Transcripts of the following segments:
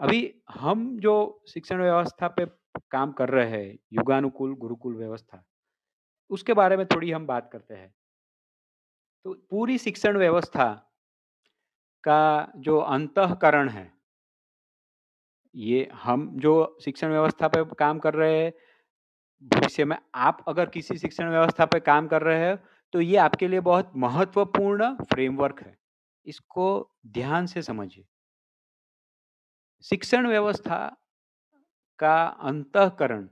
अभी हम जो शिक्षण व्यवस्था पे काम कर रहे हैं, युगानुकूल, गुरुकुल व्यवस्था, उसके बारे में थोड़ी हम बात करते हैं। तो पूरी शिक्षण व्यवस्था का जो अंतकरण है, ये हम जो शिक्षण व्यवस्था पे काम कर रहे हैं, भविष्य में आप अगर किसी शिक्षण व्यवस्था पे काम कर रहे हैं तो ये आपके लिए बहुत महत्वपूर्ण फ्रेमवर्क है। इसको ध्यान से समझिए। शिक्षण व्यवस्था का अंतकरण,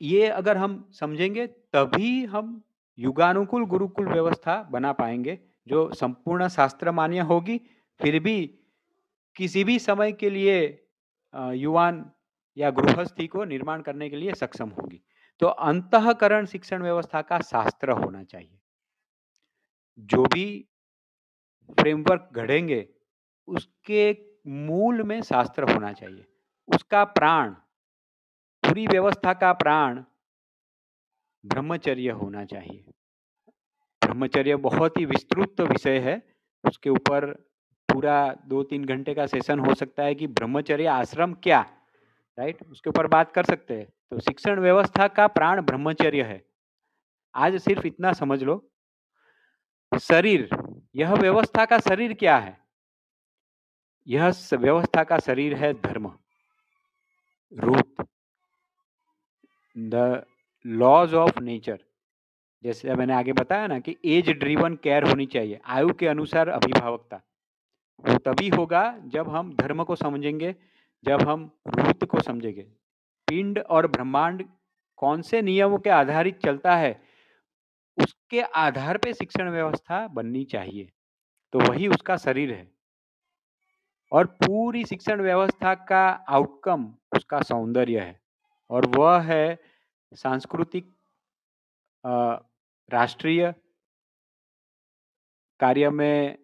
ये अगर हम समझेंगे तभी हम युगानुकूल गुरुकुल व्यवस्था बना पाएँगे, जो संपूर्ण शास्त्र मान्य होगी। फिर भी किसी भी समय के लिए युवान या गृहस्थी को निर्माण करने के लिए सक्षम होगी। तो अंतकरण शिक्षण व्यवस्था का शास्त्र होना चाहिए। जो भी फ्रेमवर्क घड़ेंगे उसके मूल में शास्त्र होना चाहिए। उसका प्राण, पूरी व्यवस्था का प्राण ब्रह्मचर्य होना चाहिए। ब्रह्मचर्य बहुत ही विस्तृत विषय है। उसके ऊपर पूरा दो तीन घंटे का सेशन हो सकता है कि ब्रह्मचर्य आश्रम क्या? राइट उसके ऊपर बात कर सकते हैं। तो शिक्षण व्यवस्था का प्राण ब्रह्मचर्य है। आज सिर्फ़ इतना समझ लो। शरीर, यह व्यवस्था का शरीर क्या है? यह व्यवस्था का शरीर है धर्म। Root the laws of nature. जैसे मैंने आगे बताया ना कि एज ड्रीवन केयर होनी चाहिए, आयु के अनुसार अभिभावकता। वो तभी होगा जब हम धर्म को समझेंगे, जब हम रूत को समझेंगे। पिंड और ब्रह्मांड कौन से नियमों के आधारित चलता है, उसके आधार पे शिक्षण व्यवस्था बननी चाहिए। तो वही उसका शरीर है। और पूरी शिक्षण व्यवस्था का आउटकम उसका सौंदर्य है। और वह है सांस्कृतिक राष्ट्रीय कार्य में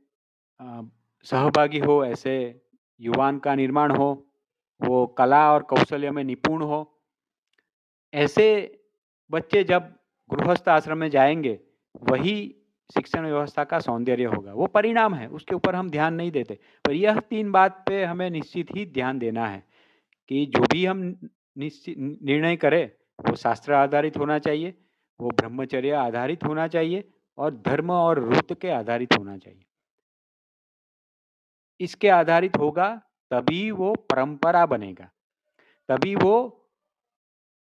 सहभागी हो, ऐसे युवान का निर्माण हो, वो कला और कौशल्य में निपुण हो। ऐसे बच्चे जब गृहस्थ आश्रम में जाएँगे, वही शिक्षण व्यवस्था का सौंदर्य होगा। वो परिणाम है, उसके ऊपर हम ध्यान नहीं देते। पर यह तीन बात पे हमें निश्चित ही ध्यान देना है कि जो भी हम निश्चित निर्णय करें, वो शास्त्र आधारित होना चाहिए, वो ब्रह्मचर्य आधारित होना चाहिए और धर्म और रुत के आधारित होना चाहिए। इसके आधारित होगा, तभी वो परंपरा बनेगा, तभी वो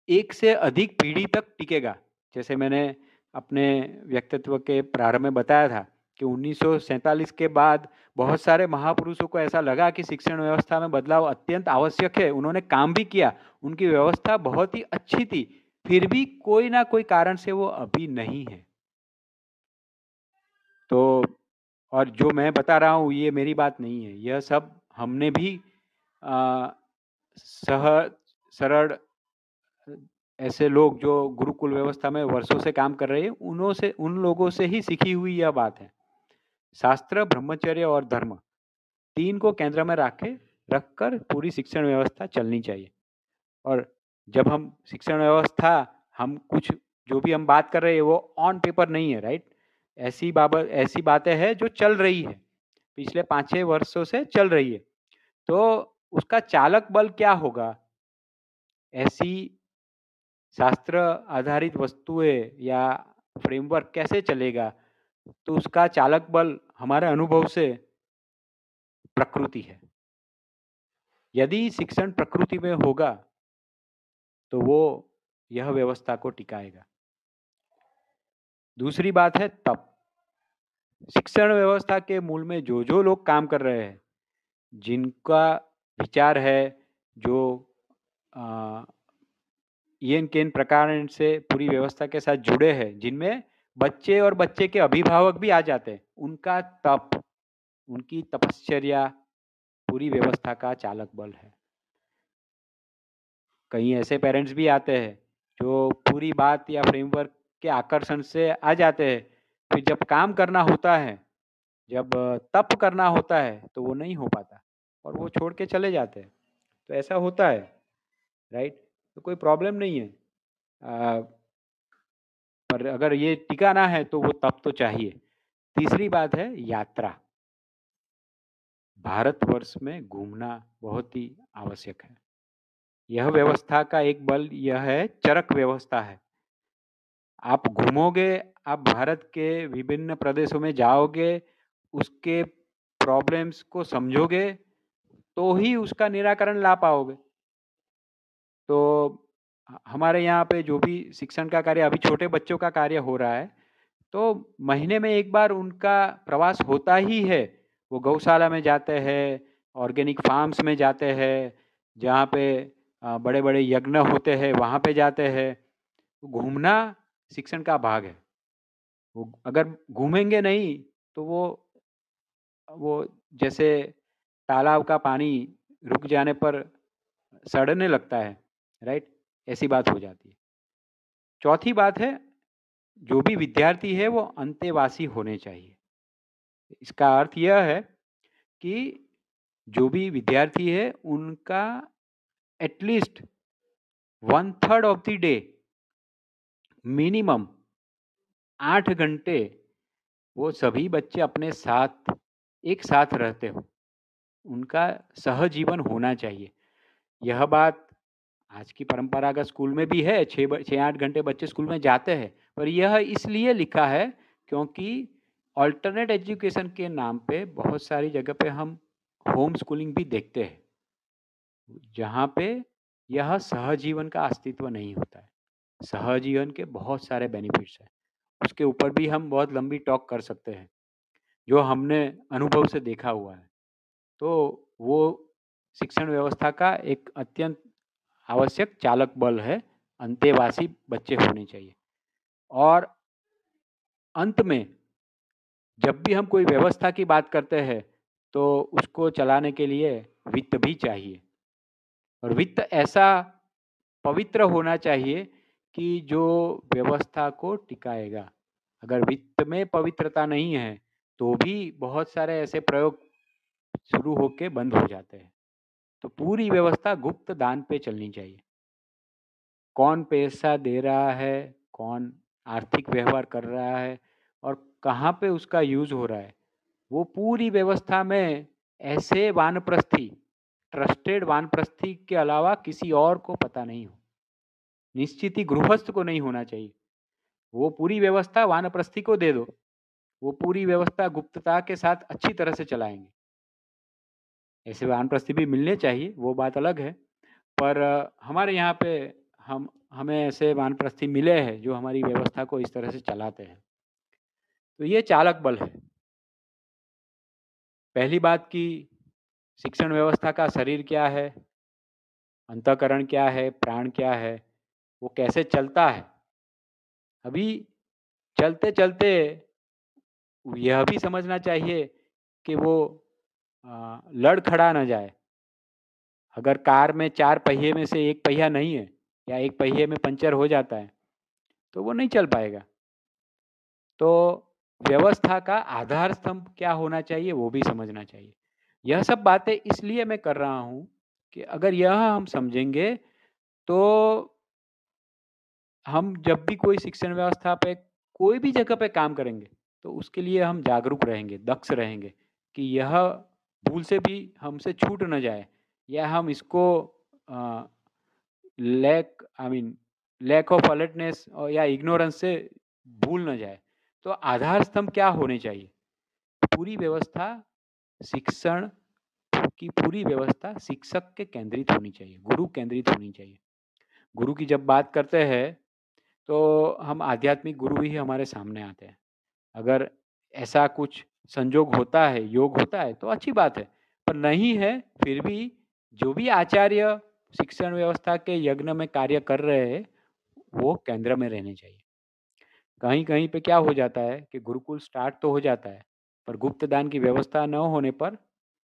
एक से अधिक पीढ़ी तक टिकेगा। जैसे मैंने अपने व्यक्तित्व के प्रारंभ में बताया था कि उन्नीस सौ सैंतालीस के बाद बहुत सारे महापुरुषों को ऐसा लगा कि शिक्षण व्यवस्था में बदलाव अत्यंत आवश्यक है। उन्होंने काम भी किया उनकी व्यवस्था बहुत ही अच्छी थी फिर भी कोई ना कोई कारण से वो अभी नहीं है। तो और जो मैं बता रहा हूँ ये मेरी बात नहीं है। यह सब हमने भी आ, सह सरल ऐसे लोग जो गुरुकुल व्यवस्था में वर्षों से काम कर रहे हैं, उनों से, उन लोगों से ही सीखी हुई यह बात है। शास्त्र, ब्रह्मचर्य और धर्म, तीन को केंद्र में रखे, रखकर पूरी शिक्षण व्यवस्था चलनी चाहिए। और जब हम शिक्षण व्यवस्था, हम कुछ, जो भी हम बात कर रहे हैं, वो ऑन पेपर नहीं है राइट ऐसी बाबत ऐसी बातें हैं जो चल रही है। पिछले पाँच छः वर्षों से चल रही है। तो उसका चालक बल क्या होगा? ऐसी शास्त्र आधारित वस्तुएँ या फ्रेमवर्क कैसे चलेगा तो उसका चालक बल हमारे अनुभव से प्रकृति है। यदि शिक्षण प्रकृति में होगा तो वो यह व्यवस्था को टिकाएगा। दूसरी बात है तप। शिक्षण व्यवस्था के मूल में जो जो लोग काम कर रहे हैं, जिनका विचार है जो इन केन प्रकार से पूरी व्यवस्था के साथ जुड़े हैं, जिनमें बच्चे और बच्चे के अभिभावक भी आ जाते हैं। उनका तप, उनकी तपश्चर्या पूरी व्यवस्था का चालक बल है। कई ऐसे पेरेंट्स भी आते हैं, जो पूरी बात या फ्रेमवर्क के आकर्षण से आ जाते हैं, फिर जब काम करना होता है, जब तप करना होता है तो वो नहीं हो पाता और वो छोड़ के चले जाते हैं। तो ऐसा होता है, राइट? तो कोई प्रॉब्लम नहीं है। आ, पर अगर ये टिकाना है तो वो तप तो चाहिए। तीसरी बात है यात्रा। भारतवर्ष में घूमना बहुत ही आवश्यक है। यह व्यवस्था का एक बल यह है चरक व्यवस्था है। आप घूमोगे आप भारत के विभिन्न प्रदेशों में जाओगे उसके प्रॉब्लम्स को समझोगे तो ही उसका निराकरण ला पाओगे। तो हमारे यहाँ पे जो भी शिक्षण का कार्य, अभी छोटे बच्चों का कार्य हो रहा है तो महीने में एक बार उनका प्रवास होता ही है। वो गौशाला में जाते हैं, ऑर्गेनिक फार्म्स में जाते हैं, जहाँ पे बड़े बड़े यज्ञ होते हैं, वहाँ पे जाते हैं। घूमना शिक्षण का भाग है। वो अगर घूमेंगे नहीं तो वो वो जैसे तालाब का पानी रुक जाने पर सड़ने लगता है। राइट? ऐसी बात हो जाती है। चौथी बात है, जो भी विद्यार्थी है, वो अंत्यवासी होने चाहिए। इसका अर्थ यह है कि जो भी विद्यार्थी है, उनका at least one third of the day minimum आठ घंटे वो सभी बच्चे अपने साथ, एक साथ रहते हो। उनका सहजीवन होना चाहिए। यह बात आज की परंपरा परंपरागत स्कूल में भी है छः छः आठ घंटे बच्चे स्कूल में जाते हैं, पर यह इसलिए लिखा है क्योंकि ऑल्टरनेट एजुकेशन के नाम पे बहुत सारी जगह पे हम होम स्कूलिंग भी देखते हैं। जहाँ पे यह सहजीवन का अस्तित्व नहीं होता है। सहजीवन के बहुत सारे बेनिफिट्स हैं। उसके ऊपर भी हम बहुत लंबी टॉक कर सकते हैं, जो हमने अनुभव से देखा हुआ है। तो वो शिक्षण व्यवस्था का एक अत्यंत आवश्यक चालक बल है अंतेवासी बच्चे होने चाहिए। और अंत में, जब भी हम कोई व्यवस्था की बात करते हैं तो उसको चलाने के लिए वित्त भी चाहिए। और वित्त ऐसा पवित्र होना चाहिए कि जो व्यवस्था को टिकाएगा। अगर वित्त में पवित्रता नहीं है तो भी बहुत सारे ऐसे प्रयोग शुरू होके बंद हो जाते हैं। तो पूरी व्यवस्था गुप्त दान पे चलनी चाहिए। कौन पैसा दे रहा है, कौन आर्थिक व्यवहार कर रहा है और कहाँ पे उसका यूज़ हो रहा है, वो पूरी व्यवस्था में ऐसे वानप्रस्थी, ट्रस्टेड वानप्रस्थी के अलावा किसी और को पता नहीं हो। निश्चित ही गृहस्थ को नहीं होना चाहिए। वो पूरी व्यवस्था वानप्रस्थी को दे दो, वो पूरी व्यवस्था गुप्तता के साथ अच्छी तरह से चलाएँगे। ऐसे वानप्रस्थी भी मिलने चाहिए, वो बात अलग है। पर हमारे यहाँ पे हम, हमें ऐसे वानप्रस्थी मिले हैं, जो हमारी व्यवस्था को इस तरह से चलाते हैं। तो ये चालक बल है। पहली बात की शिक्षण व्यवस्था का शरीर क्या है? अंतकरण क्या है? प्राण क्या है? वो कैसे चलता है? अभी चलते चलते यह भी समझना चाहिए कि वो लड़ खड़ा ना जाए। अगर कार में चार पहिए में से एक पहिया नहीं है या एक पहिए में पंचर हो जाता है तो वो नहीं चल पाएगा। तो व्यवस्था का आधार स्तंभ क्या होना चाहिए, वो भी समझना चाहिए। यह सब बातें इसलिए मैं कर रहा हूँ कि अगर यह हम समझेंगे तो हम जब भी कोई शिक्षण व्यवस्था पे, कोई भी जगह पे काम करेंगे तो उसके लिए हम जागरूक रहेंगे, दक्ष रहेंगे कि यह भूल से भी हमसे छूट न जाए, या हम इसको lack I mean lack of alertness या इग्नोरेंस से भूल न जाए। तो आधार स्तंभ क्या होने चाहिए? पूरी व्यवस्था शिक्षण की पूरी व्यवस्था शिक्षक के केंद्रित होनी चाहिए, गुरु केंद्रित होनी चाहिए। गुरु की जब बात करते हैं तो हम आध्यात्मिक गुरु ही हमारे सामने आते हैं। अगर ऐसा कुछ संजोग होता है, योग होता है तो अच्छी बात है। पर नहीं है, फिर भी जो भी आचार्य शिक्षण व्यवस्था के यज्ञ में कार्य कर रहे हैं, वो केंद्र में रहने चाहिए। कहीं कहीं पे क्या हो जाता है कि गुरुकुल स्टार्ट तो हो जाता है, पर गुप्त दान की व्यवस्था न होने पर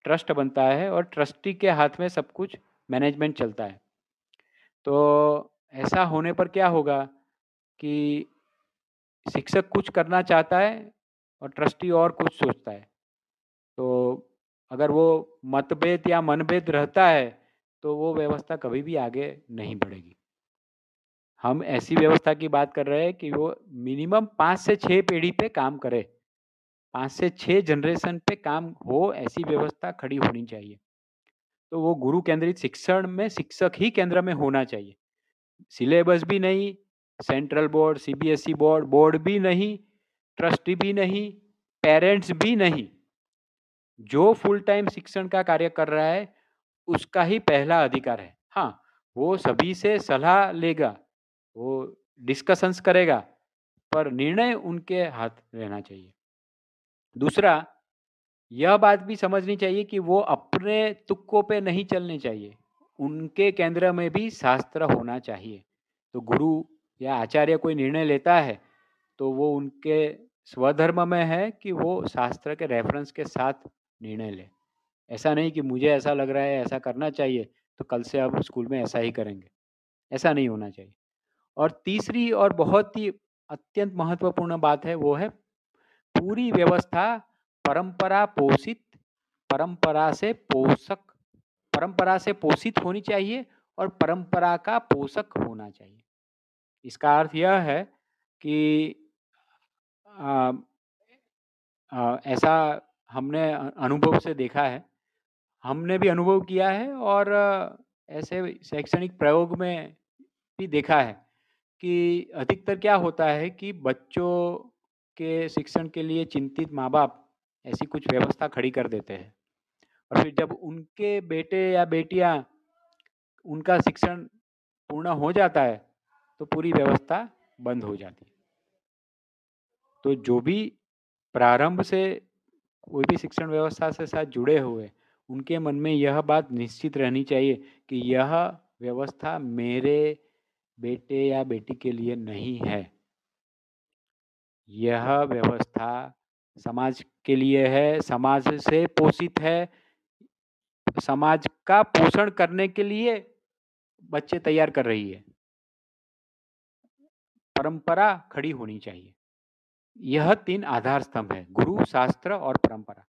ट्रस्ट बनता है और ट्रस्टी के हाथ में सब कुछ मैनेजमेंट चलता है। तो ऐसा होने पर क्या होगा कि शिक्षक कुछ करना चाहता है और ट्रस्टी और कुछ सोचता है। तो अगर वो मतभेद या मनभेद रहता है तो वो व्यवस्था कभी भी आगे नहीं बढ़ेगी। हम ऐसी व्यवस्था की बात कर रहे हैं कि वो मिनिमम पाँच से छः पीढ़ी पे काम करे। पाँच से छः जनरेशन पे काम हो, ऐसी व्यवस्था खड़ी होनी चाहिए। तो वो गुरु केंद्रित शिक्षण में, शिक्षक ही केंद्र में होना चाहिए। सिलेबस भी नहीं, central board, CBSE board board भी नहीं ट्रस्टी भी नहीं, पेरेंट्स भी नहीं। जो फुल टाइम शिक्षण का कार्य कर रहा है, उसका ही पहला अधिकार है। हाँ वो सभी से सलाह लेगा, वो डिस्कशंस करेगा, पर निर्णय उनके हाथ रहना चाहिए। दूसरा, यह बात भी समझनी चाहिए कि वो अपने तुक्कों पे नहीं चलने चाहिए। उनके केंद्र में भी शास्त्र होना चाहिए। तो गुरु या आचार्य कोई निर्णय लेता है तो वो उनके स्वधर्म में है कि वो शास्त्र के रेफरेंस के साथ निर्णय ले। ऐसा नहीं कि मुझे ऐसा लग रहा है, ऐसा करना चाहिए तो कल से आप स्कूल में ऐसा ही करेंगे। ऐसा नहीं होना चाहिए। और तीसरी और बहुत ही अत्यंत महत्वपूर्ण बात है, वो है पूरी व्यवस्था परंपरा पोषित, परंपरा से पोषक, परंपरा से पोषित होनी चाहिए और परंपरा का पोषक होना चाहिए। इसका अर्थ यह है कि आ, ऐसा हमने अनुभव से देखा है। हमने भी अनुभव किया है और ऐसे शैक्षणिक प्रयोग में भी देखा है कि अधिकतर क्या होता है कि बच्चों के शिक्षण के लिए चिंतित माँ बाप ऐसी कुछ व्यवस्था खड़ी कर देते हैं। और फिर जब उनके बेटे या बेटियाँ उनका शिक्षण पूर्ण हो जाता है तो पूरी व्यवस्था बंद हो जाती है। तो जो भी प्रारंभ से कोई भी शिक्षण व्यवस्था से साथ जुड़े हुए, उनके मन में यह बात निश्चित रहनी चाहिए कि यह व्यवस्था मेरे बेटे या बेटी के लिए नहीं है। यह व्यवस्था समाज के लिए है, समाज से पोषित है, समाज का पोषण करने के लिए बच्चे तैयार कर रही है। परंपरा खड़ी होनी चाहिए। यह तीन आधार स्तंभ है, गुरु, शास्त्र और परंपरा।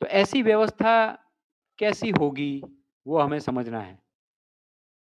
तो ऐसी व्यवस्था कैसी होगी, वो हमें समझना है।